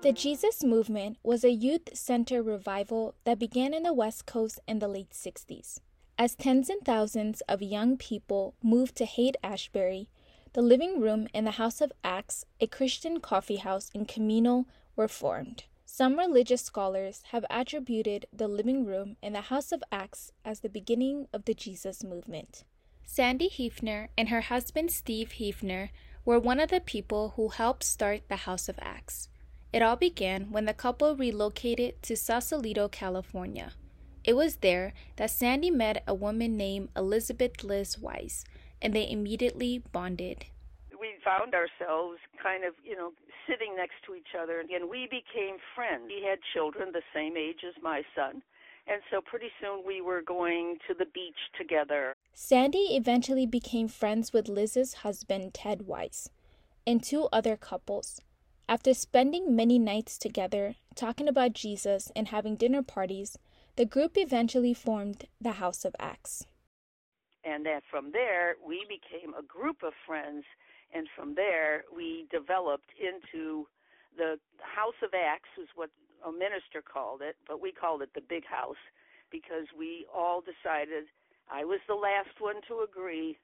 The Jesus Movement was a youth center revival that began in the West Coast in the late 60s. As tens and thousands of young people moved to Haight Ashbury, the living room and the House of Acts, a Christian coffee house in Camino, were formed. Some religious scholars have attributed the living room and the House of Acts as the beginning of the Jesus movement. Sandy Hefner and her husband Steve Hefner were one of the people who helped start the House of Acts. It all began when the couple relocated to Sausalito, California. It was there that Sandy met a woman named Elizabeth Liz Wise, and they immediately bonded. We found ourselves kind of, you know, sitting next to each other, and we became friends. We had children the same age as my son, and so pretty soon we were going to the beach together. Sandy eventually became friends with Liz's husband, Ted Wise, and two other couples. After spending many nights together, talking about Jesus and having dinner parties, the group eventually formed the House of Acts. And that from there we became a group of friends and from there we developed into the house of acts was what a minister called it but we called it the big house because we all decided i was the last one to agree.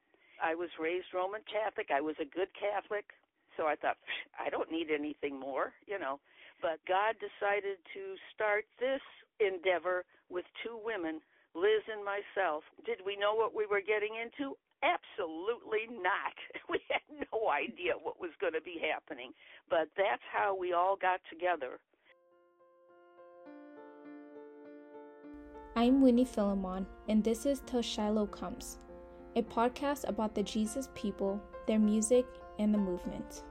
I was raised roman catholic i was a good catholic so i thought i don't need anything more you know but god decided to start this endeavor with two women Liz and myself. Did we know what we were getting into? Absolutely not. We had no idea what was going to be happening. But that's how we all got together. I'm Wenei Philimon, and this is Till Shiloh Comes, a podcast about the Jesus people, their music, and the movement.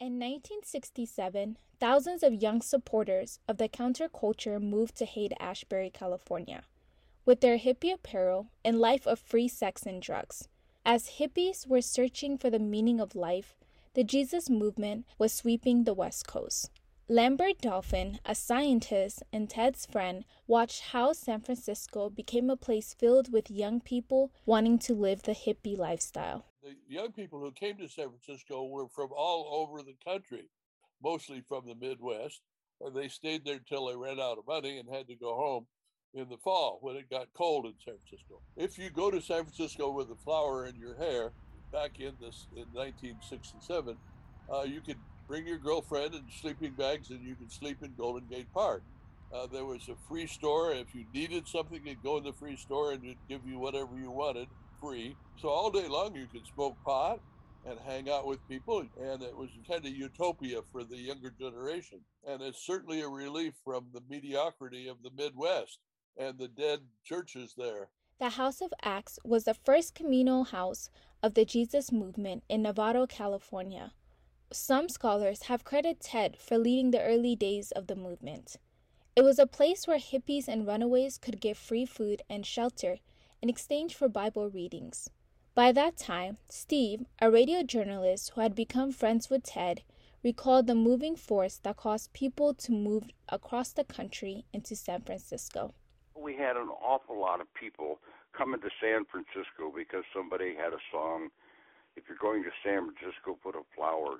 In 1967, thousands of young supporters of the counterculture moved to Haight Ashbury, California, with their hippie apparel and life of free sex and drugs. As hippies were searching for the meaning of life, the Jesus movement was sweeping the West Coast. Lambert Dolphin, a scientist and Ted's friend, watched how San Francisco became a place filled with young people wanting to live the hippie lifestyle the young people who came to San Francisco were from all over the country, mostly from the Midwest. And they stayed there until they ran out of money and had to go home in the fall when it got cold in San Francisco. If you go to San Francisco with a flower in your hair back in this in 1967, uh, you could bring your girlfriend and sleeping bags and you can sleep in Golden Gate Park. Uh, there was a free store. If you needed something, you'd go in the free store and it'd give you whatever you wanted free. So all day long you could smoke pot and hang out with people. And it was kind of utopia for the younger generation. And it's certainly a relief from the mediocrity of the Midwest and the dead churches there. The House of Acts was the first communal house of the Jesus movement in Novato, California. Some scholars have credited Ted for leading the early days of the movement. It was a place where hippies and runaways could get free food and shelter in exchange for Bible readings. By that time, Steve, a radio journalist who had become friends with Ted, recalled the moving force that caused people to move across the country into San Francisco. We had an awful lot of people coming to San Francisco because somebody had a song. If you're going to San Francisco, put a flower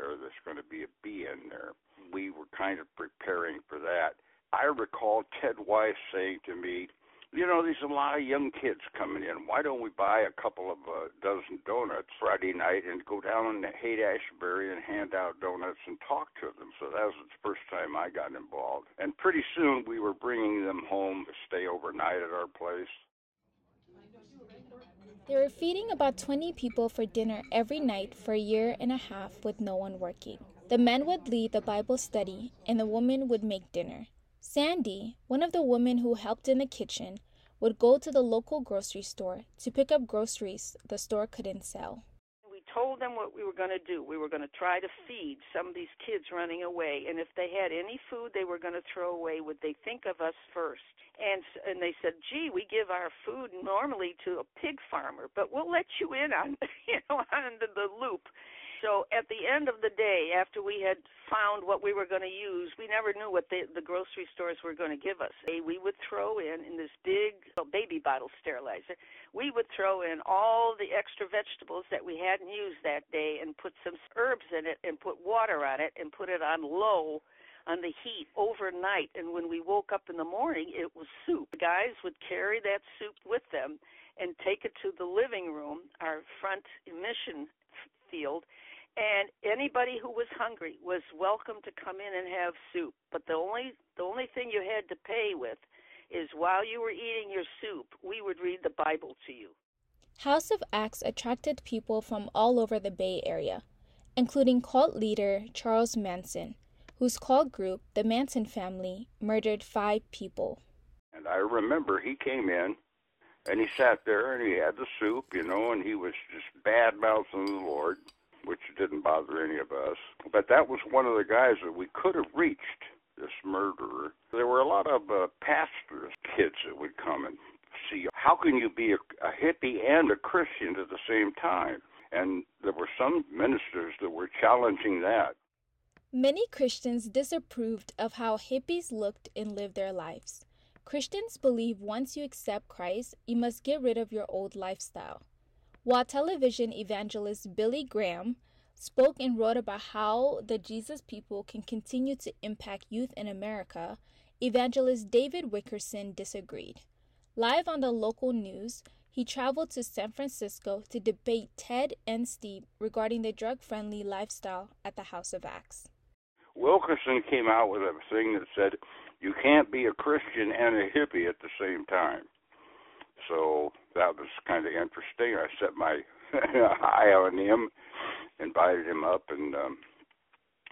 hair. There's going to be a bee in there. We were kind of preparing for that. I recall Ted Wise saying to me, you know, there's a lot of young kids coming in. Why don't we buy a couple of uh, dozen donuts Friday night and go down to Haight Ashbury and hand out donuts and talk to them? So that was the first time I got involved. And pretty soon we were bringing them home to stay overnight at our place. They were feeding about 20 people for dinner every night for a year and a half with no one working. The men would lead the Bible study and the women would make dinner. Sandy, one of the women who helped in the kitchen, would go to the local grocery store to pick up groceries the store couldn't sell. Told them what we were going to do. We were going to try to feed some of these kids running away, and if they had any food they were going to throw away, would they think of us first? And and they said, "Gee, we give our food normally to a pig farmer, but we'll let you in on you know on the, the loop." So at the end of the day, after we had found what we were going to use, we never knew what the, the grocery stores were going to give us. We would throw in, in this big baby bottle sterilizer, we would throw in all the extra vegetables that we hadn't used that day and put some herbs in it and put water on it and put it on low on the heat overnight. And when we woke up in the morning, it was soup. The guys would carry that soup with them and take it to the living room, our front mission field, and anybody who was hungry was welcome to come in and have soup. But the only the only thing you had to pay with is while you were eating your soup, we would read the Bible to you. House of Acts attracted people from all over the Bay Area, including cult leader Charles Manson, whose cult group, the Manson family, murdered five people. And I remember he came in and he sat there and he had the soup, you know, and he was just bad mouthing the Lord, which didn't bother any of us. But that was one of the guys that we could have reached, this murderer. There were a lot of uh, pastors' kids that would come and see. How can you be a, a hippie and a Christian at the same time? And there were some ministers that were challenging that. Many Christians disapproved of how hippies looked and lived their lives. Christians believe once you accept Christ, you must get rid of your old lifestyle. While television evangelist Billy Graham spoke and wrote about how the Jesus people can continue to impact youth in America, evangelist David Wilkerson disagreed. Live on the local news, he traveled to San Francisco to debate Ted and Steve regarding the drug friendly lifestyle at the House of Acts. Wilkerson came out with a thing that said, you can't be a Christian and a hippie at the same time. So that was kind of interesting. I set my eye on him, invited him up, and um,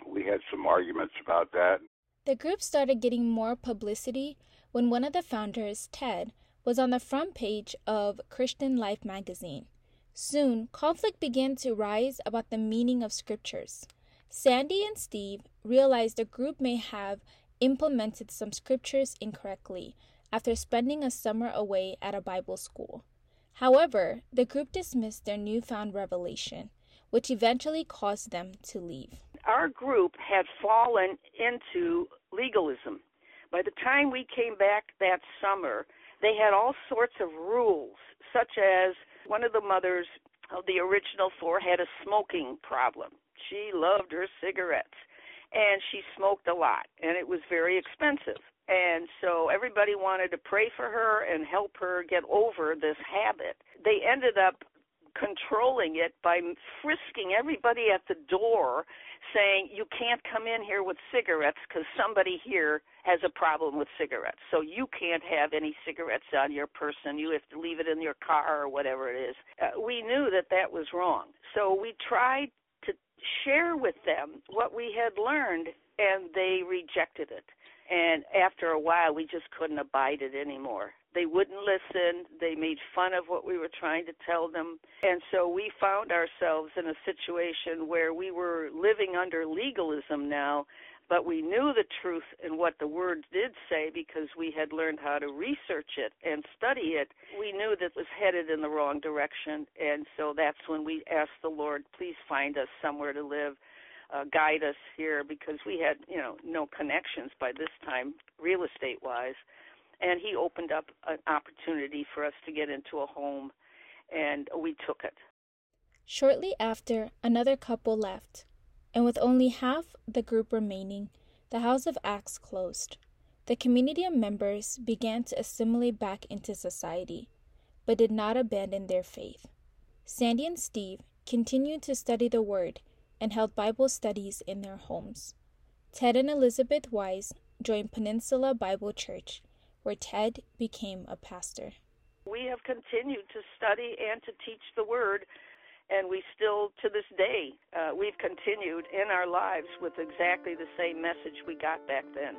we had some arguments about that. The group started getting more publicity when one of the founders, Ted, was on the front page of Christian Life magazine. Soon, conflict began to rise about the meaning of scriptures. Sandy and Steve realized the group may have implemented some scriptures incorrectly after spending a summer away at a Bible school. However, the group dismissed their newfound revelation, which eventually caused them to leave. Our group had fallen into legalism. By the time we came back that summer, they had all sorts of rules, such as one of the mothers of the original four had a smoking problem. She loved her cigarettes and she smoked a lot and it was very expensive and so everybody wanted to pray for her and help her get over this habit. They ended up controlling it by frisking everybody at the door saying you can't come in here with cigarettes because somebody here has a problem with cigarettes. So you can't have any cigarettes on your person. You have to leave it in your car or whatever it is. Uh, we knew that that was wrong. So we tried to share with them what we had learned, and they rejected it. And after a while, we just couldn't abide it anymore. They wouldn't listen. They made fun of what we were trying to tell them. And so we found ourselves in a situation where we were living under legalism now but we knew the truth and what the word did say because we had learned how to research it and study it. We knew that it was headed in the wrong direction, and so that's when we asked the Lord, please find us somewhere to live. Uh, guide us here because we had, you know, no connections by this time, real estate wise, and He opened up an opportunity for us to get into a home, and we took it. Shortly after, another couple left and with only half the group remaining, the House of Acts closed. The community members began to assimilate back into society, but did not abandon their faith. Sandy and Steve continued to study the Word and held Bible studies in their homes. Ted and Elizabeth Wise joined Peninsula Bible Church, where Ted became a pastor. We have continued to study and to teach the Word and we still to this day uh, we've continued in our lives with exactly the same message we got back then